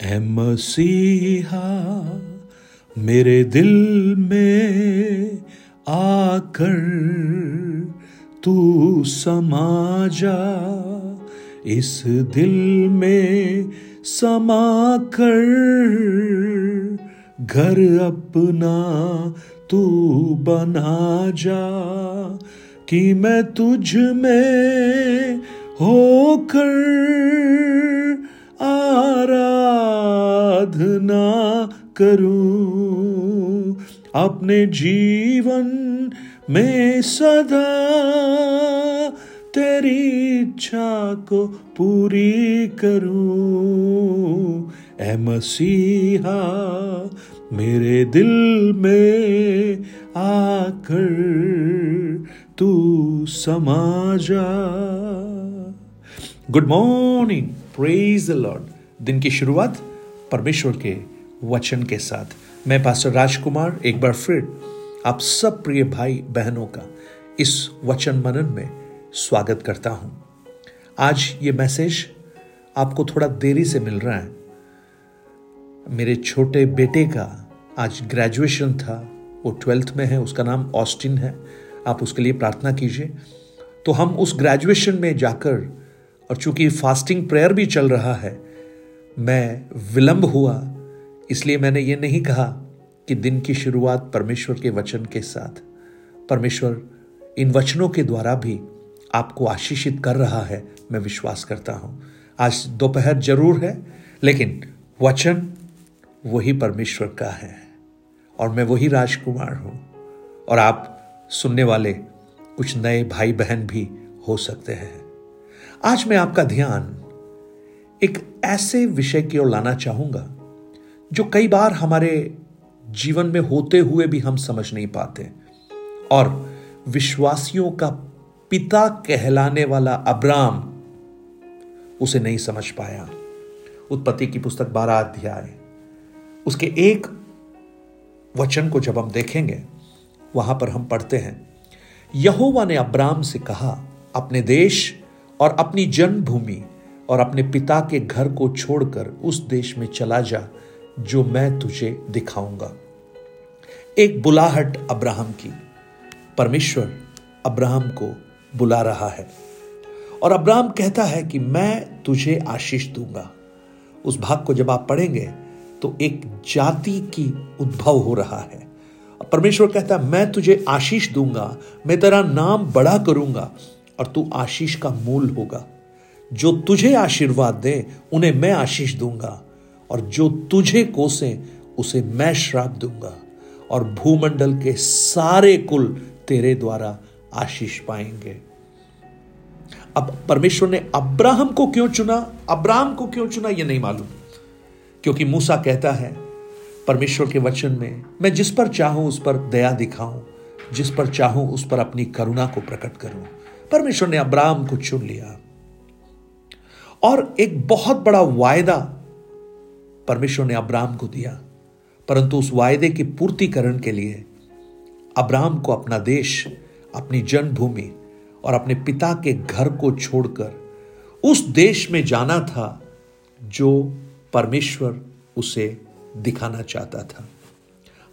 ए मसीहा, मेरे दिल में आकर तू समा जा। इस दिल में समा कर घर अपना तू बना जा, कि मैं तुझ में होकर आराधना करूँ। अपने जीवन में सदा तेरी इच्छा को पूरी करूँ। ए मसीहा, मेरे दिल में आकर तू समा जा। Good morning praise the lord दिन की शुरुआत परमेश्वर के वचन के साथ। मैं पास्टर राजकुमार, एक बार फिर आप सब प्रिय भाई बहनों का इस वचन मनन में स्वागत करता हूँ। आज ये मैसेज आपको थोड़ा देरी से मिल रहा है। मेरे छोटे बेटे का आज ग्रेजुएशन था, वो ट्वेल्थ में है, उसका नाम ऑस्टिन है। आप उसके लिए प्रार्थना कीजिए। तो हम उस ग्रेजुएशन में जाकर, और चूँकि फास्टिंग प्रेयर भी चल रहा है मैं विलंब हुआ, इसलिए मैंने ये नहीं कहा कि दिन की शुरुआत परमेश्वर के वचन के साथ। परमेश्वर इन वचनों के द्वारा भी आपको आशीषित कर रहा है, मैं विश्वास करता हूँ। आज दोपहर ज़रूर है, लेकिन वचन वही परमेश्वर का है, और मैं वही राजकुमार हूँ, और आप सुनने वाले कुछ नए भाई बहन भी हो सकते हैं। आज मैं आपका ध्यान एक ऐसे विषय की ओर लाना चाहूँगा, जो कई बार हमारे जीवन में होते हुए भी हम समझ नहीं पाते। और विश्वासियों का पिता कहलाने वाला अब्राम उसे नहीं समझ पाया। उत्पत्ति की पुस्तक बारह अध्याय। उसके एक वचन को जब हम देखेंगे, वहाँ पर हम पढ़ते हैं, यहोवा ने अब्राम से कहा, अपने देश और अपनी जन्मभूमि और अपने पिता के घर को छोड़कर उस देश में चला जा, जो मैं तुझे दिखाऊँगा। एक बुलाहट अब्राहम की। परमेश्वर अब्राहम को बुला रहा है। और अब्राहम कहता है कि मैं तुझे आशीष दूँगा। उस भाग को जब आप पढ़ेंगे तो एक जाति की उद्भव हो रहा है। परमेश्वर कहता है, मैं तुझे आशीष दूँगा, मैं तेरा नाम बड़ा करूँगा, और तू आशीष का मूल होगा। जो तुझे आशीर्वाद दे, उन्हें मैं आशीष दूँगा। और जो तुझे कोसे, उसे मैं श्राप दूँगा। और भूमंडल के सारे कुल तेरे द्वारा आशीष पाएँगे। अब परमेश्वर ने अब्राहम को क्यों चुना? अब्राहम को क्यों चुना यह नहीं मालूम। क्योंकि मूसा कहता है, परमेश्वर के वचन में, मैं जिस पर चाहूँ, उस पर दया दिखाऊँ। जिस पर चाहूँ, उस पर अपनी करुणा को प्रकट करूँ। परमेश्वर ने अब्राहम को चुन लिया। और एक बहुत बड़ा वायदा परमेश्वर ने अब्राहम को दिया। परंतु उस वायदे की पूर्तिकरण के लिए अब्राहम को अपना देश, अपनी जन्मभूमि और अपने पिता के घर को छोड़कर उस देश में जाना था जो परमेश्वर उसे दिखाना चाहता था।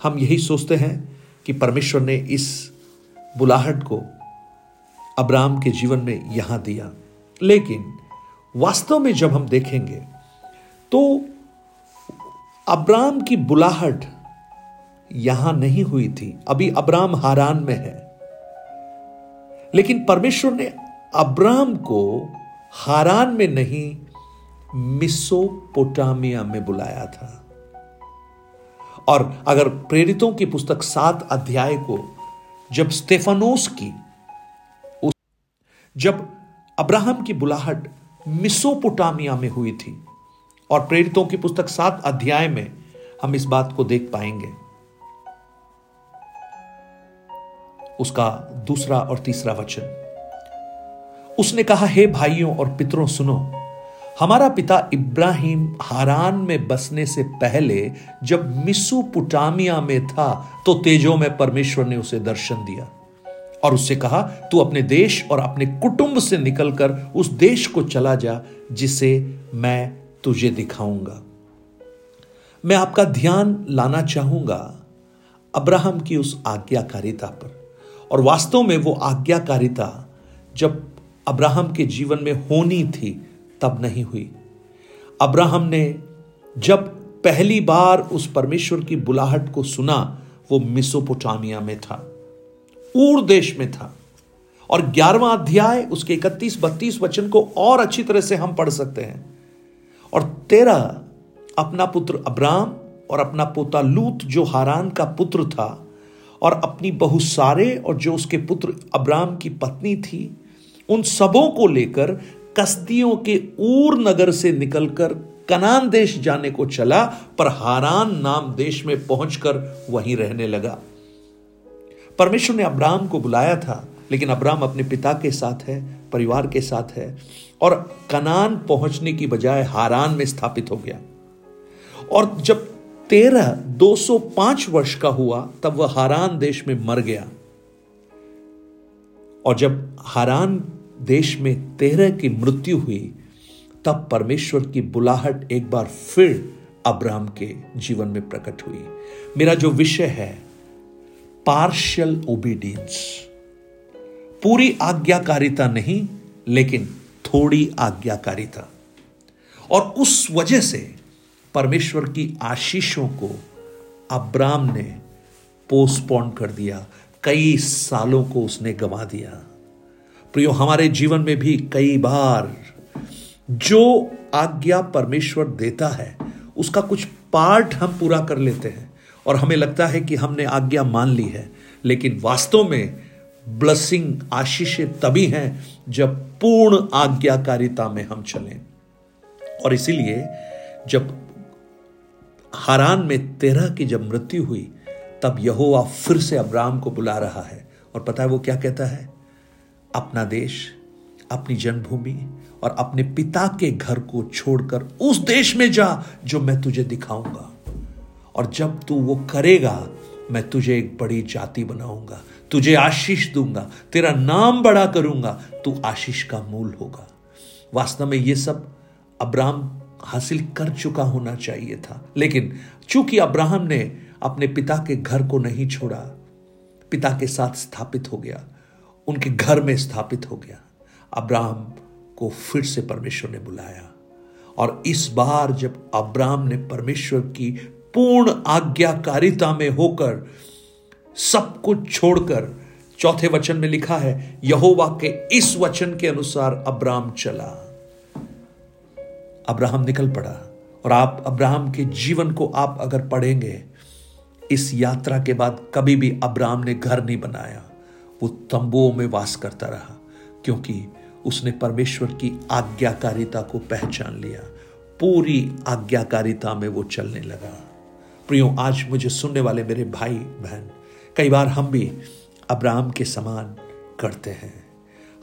हम यही सोचते हैं कि परमेश्वर ने इस बुलाहट को अब्राहम के जीवन में यहाँ दिया। लेकिन वास्तव में जब हम देखेंगे तो अब्राम की बुलाहट यहाँ नहीं हुई थी। अभी अब्राम हारान में है। लेकिन परमेश्वर ने अब्राम को हारान में नहीं, मिसोपोटामिया में बुलाया था। और अगर प्रेरितों की पुस्तक सात अध्याय को जब स्टेफानोस की उस जब अब्राहम की बुलाहट मिसोपोटामिया में हुई थी। और प्रेरितों की पुस्तक सात अध्याय में हम इस बात को देख पाएँगे। उसका दूसरा और तीसरा वचन। उसने कहा, हे भाइयों और पितरों, सुनो। हमारा पिता इब्राहिम हारान में बसने से पहले जब मिसुपुटामिया में था तो तेजो में परमेश्वर ने उसे दर्शन दिया। और उससे कहा, तू अपने देश और अपने कुटुंब से निकलकर उस देश को चला जा, जिसे मैं तुझे दिखाऊँगा। मैं आपका ध्यान लाना चाहूँगा अब्राहम की उस आज्ञाकारिता पर। और वास्तव में वो आज्ञाकारिता जब अब्राहम के जीवन में होनी थी, तब नहीं हुई। अब्राहम ने जब पहली बार उस परमेश्वर की बुलाहट को सुना, वो मिसोपोटामिया में था। ऊर देश में था। और ग्यारहवा अध्याय, उसके इकतीस, बत्तीस वचन को और अच्छी तरह से हम पढ़ सकते हैं। और तेरा अपना पुत्र अब्राम और अपना पोता लूत, जो हारान का पुत्र था, और अपनी बहु सारे और जो उसके पुत्र अब्राम की पत्नी थी, उन सबों को लेकर कस्तियों के ऊर नगर से निकलकर कनान देश जाने को चला, पर हारान नाम देश में पहुंचकर वहीं रहने लगा। परमेश्वर ने अब्राम को बुलाया था, लेकिन अब्राम अपने पिता के साथ है, परिवार के साथ है, और कनान पहुँचने की बजाय हारान में स्थापित हो गया। और जब तेरह दो सौ पाँच वर्ष का हुआ, तब वह हारान देश में मर गया। और जब हारान देश में तेरह की मृत्यु हुई, तब परमेश्वर की बुलाहट एक बार फिर अब्राम के जीवन में प्रकट हुई। मेरा जो विषय है पार्शियल ओबीडियंस पूरी आज्ञाकारिता नहीं, लेकिन थोड़ी आज्ञाकारिता। और उस वजह से परमेश्वर की आशीषों को अब्राम ने पोस्टपोन कर दिया। कई सालों को उसने गंवा दिया। प्रियो, हमारे जीवन में भी कई बार जो आज्ञा परमेश्वर देता है, उसका कुछ पार्ट हम पूरा कर लेते हैं। और हमें लगता है कि हमने आज्ञा मान ली है, लेकिन वास्तव में ब्लसिंग आशीषें तभी हैं जब पूर्ण आज्ञाकारिता में हम चलें। और इसीलिए जब हारान में तेरह की जब मृत्यु हुई, तब यहोवा फिर से अब्राम को बुला रहा है। और पता है वो क्या कहता है? अपना देश, अपनी जन्मभूमि और अपने पिता के घर को छोड़कर उस देश में जा जो मैं तुझे दिखाऊँगा। और जब तू वो करेगा, मैं तुझे एक बड़ी जाति बनाऊँगा, तुझे आशीष दूँगा, तेरा नाम बड़ा करूँगा, तू आशीष का मूल होगा। वास्तव में ये सब अब्राहम हासिल कर चुका होना चाहिए था। लेकिन चूँकि अब्राहम ने अपने पिता के घर को नहीं छोड़ा, पिता के साथ स्थापित हो गया, उनके घर में स्थापित हो गया, अब्राहम को फिर से परमेश्वर ने बुलाया। और इस बार जब अब्राहम ने परमेश्वर की पूर्ण आज्ञाकारिता में होकर सब कुछ छोड़कर चौथे वचन में लिखा है, यहोवा के इस वचन के अनुसार अब्राहम चला। अब्राहम निकल पड़ा और आप अब्राहम के जीवन को आप अगर पढ़ेंगे, इस यात्रा के बाद कभी भी अब्राहम ने घर नहीं बनाया। वो तंबुओं में वास करता रहा, क्योंकि उसने परमेश्वर की आज्ञाकारिता को पहचान लिया। पूरी आज्ञाकारिता में वो चलने लगा। प्रियो, आज मुझे सुनने वाले मेरे भाई, बहन, कई बार हम भी अब्राहम के समान करते हैं।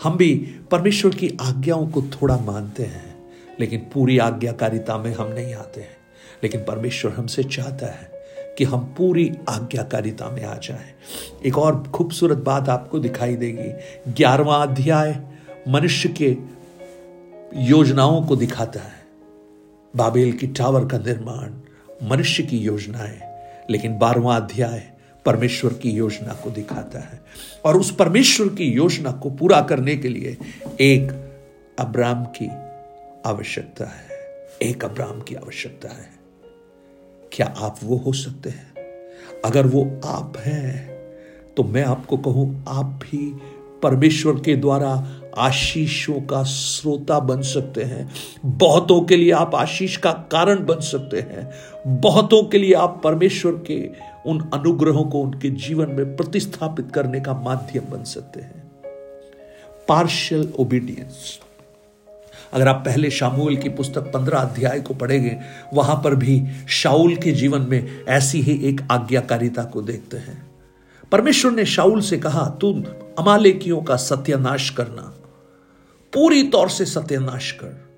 हम भी परमेश्वर की आज्ञाओं को थोड़ा मानते हैं, लेकिन पूरी आज्ञाकारिता में हम नहीं आते हैं। लेकिन परमेश्वर हमसे चाहता है कि हम पूरी आज्ञाकारिता में आ जाएँ। एक और खूबसूरत बात आपको दिखाई देगी। ग्यारहवा अध्याय मनुष्य के योजनाओं को दिखाता है। बाबेल की टावर का निर्माण मनुष्य की योजनाएँ लेकिन बारवा अध्याय परमेश्वर की योजना को दिखाता है। और उस परमेश्वर की योजना को पूरा करने के लिए एक अब्राम की आवश्यकता है। एक अब्राम की आवश्यकता है। क्या आप वो हो सकते हैं? अगर वो आप हैं तो मैं आपको कहूँ, आप भी परमेश्वर के द्वारा आशीषों का श्रोता बन सकते हैं। बहुतों के लिए आप आशीष का कारण बन सकते हैं। बहुतों के लिए आप परमेश्वर के उन अनुग्रहों को उनके जीवन में प्रतिस्थापित करने का माध्यम बन सकते हैं। पार्शियल ओबीडियंस अगर आप पहले शामूल की पुस्तक पंद्रह अध्याय को पढ़ेंगे, वहाँ पर भी शाउल के जीवन में ऐसी ही एक आज्ञाकारिता को देखते हैं। परमेश्वर ने शाउल से कहा, तू अमालेकियों का सत्यानाश करना। पूरी तौर से सत्यानाश कर।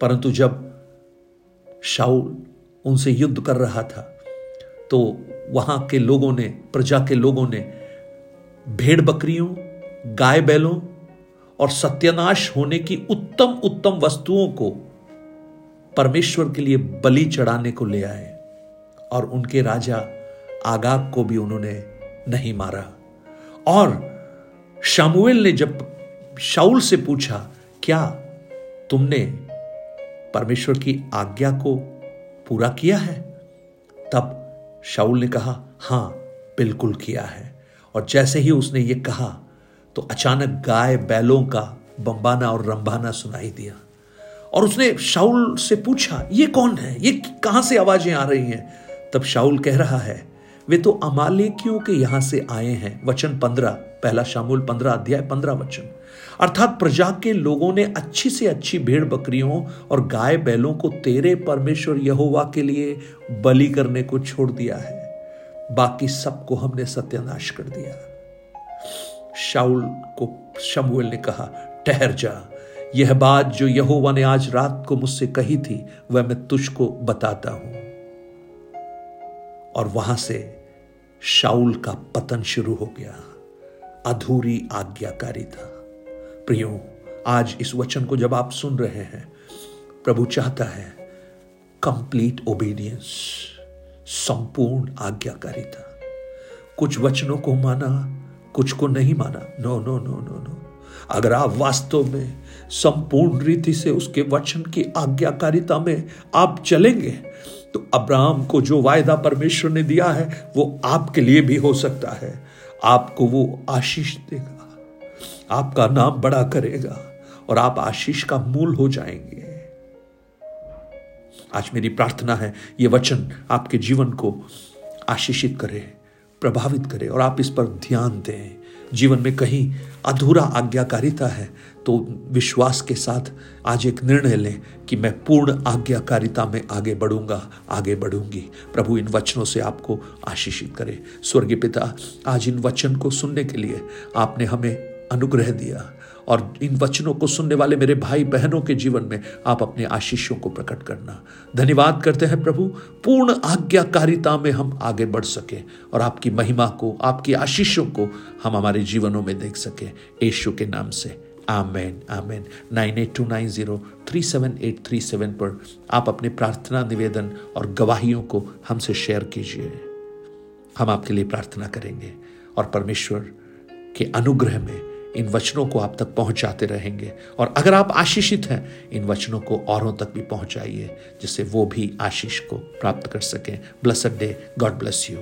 परंतु जब शाउल उनसे युद्ध कर रहा था तो वहाँ के लोगों ने, प्रजा के लोगों ने भेड़ बकरियों, गाय बैलों और सत्यानाश होने की उत्तम उत्तम वस्तुओं को परमेश्वर के लिए बलि चढ़ाने को ले आए और उनके राजा आगाग को भी उन्होंने नहीं मारा। और शामुएल ने जब शाउल से पूछा, क्या तुमने परमेश्वर की आज्ञा को पूरा किया है? तब शाउल ने कहा, हाँ, बिल्कुल किया है। और जैसे ही उसने ये कहा तो अचानक गाय बैलों का बम्बाना और रंबाना सुनाई दिया। और उसने शाउल से पूछा, ये कौन है? ये कहाँ से आवाज़ें आ रही हैं? तब शाउल कह रहा है वे तो अमालेकियों के यहाँ से आए हैं। वचन पंद्रह, पहला शामुल पंद्रह, अध्याय पंद्रह वचन। अर्थात प्रजा के लोगों ने अच्छी से अच्छी भेड़ बकरियों और गाय बैलों को तेरे परमेश्वर यहोवा के लिए बलि करने को छोड़ दिया है। बाकी सबको हमने सत्यानाश कर दिया। शाउल को शमुएल ने कहा, ठहर जा। यह बात जो यहोवा ने आज रात को मुझसे कही थी, वह मैं तुझको बताता हूँ। और वहाँ से शाउल का पतन शुरू हो गया। अधूरी आज्ञाकारी था। प्रियो, आज इस वचन को जब आप सुन रहे हैं, प्रभु चाहता है कंप्लीट ओबीडियंस संपूर्ण आज्ञाकारिता कुछ वचनों को माना, कुछ को नहीं माना। No no no no no अगर आप वास्तव में संपूर्ण रीति से उसके वचन की आज्ञाकारिता में आप चलेंगे तो अब्राहम को जो वायदा परमेश्वर ने दिया है, वो आपके लिए भी हो सकता है। आपको वो आशीष देगा। आपका नाम बड़ा करेगा और आप आशीष का मूल हो जाएँगे। आज मेरी प्रार्थना है, ये वचन आपके जीवन को आशीषित करे, प्रभावित करे और आप इस पर ध्यान दें। जीवन में कहीं अधूरा आज्ञाकारिता है तो विश्वास के साथ आज एक निर्णय लें कि मैं पूर्ण आज्ञाकारिता में आगे बढ़ूँगा, आगे बढ़ूँगी। प्रभु, इन वचनों से आपको आशीषित करे। स्वर्गीय पिता, आज इन वचन को सुनने के लिए आपने हमें अनुग्रह दिया। और इन वचनों को सुनने वाले मेरे भाई बहनों के जीवन में आप अपने आशीषों को प्रकट करना। धन्यवाद करते हैं प्रभु। पूर्ण आज्ञाकारिता में हम आगे बढ़ सके और आपकी महिमा को, आपकी आशीषों को हम हमारे जीवनों में देख सके। यशु के नाम से। Amen amen. Nine eight two nine zero three seven eight three seven पर आप अपने प्रार्थना निवेदन और गवाहियों को हमसे शेयर कीजिए। हम आपके लिए प्रार्थना करेंगे और परमेश्वर के अनुग्रह में इन वचनों को आप तक पहुंचाते रहेंगे। और अगर आप आशीषित हैं, इन वचनों को औरों तक भी पहुंचाइए, जिससे वो भी आशीष को प्राप्त कर सकें। Blessed day God bless you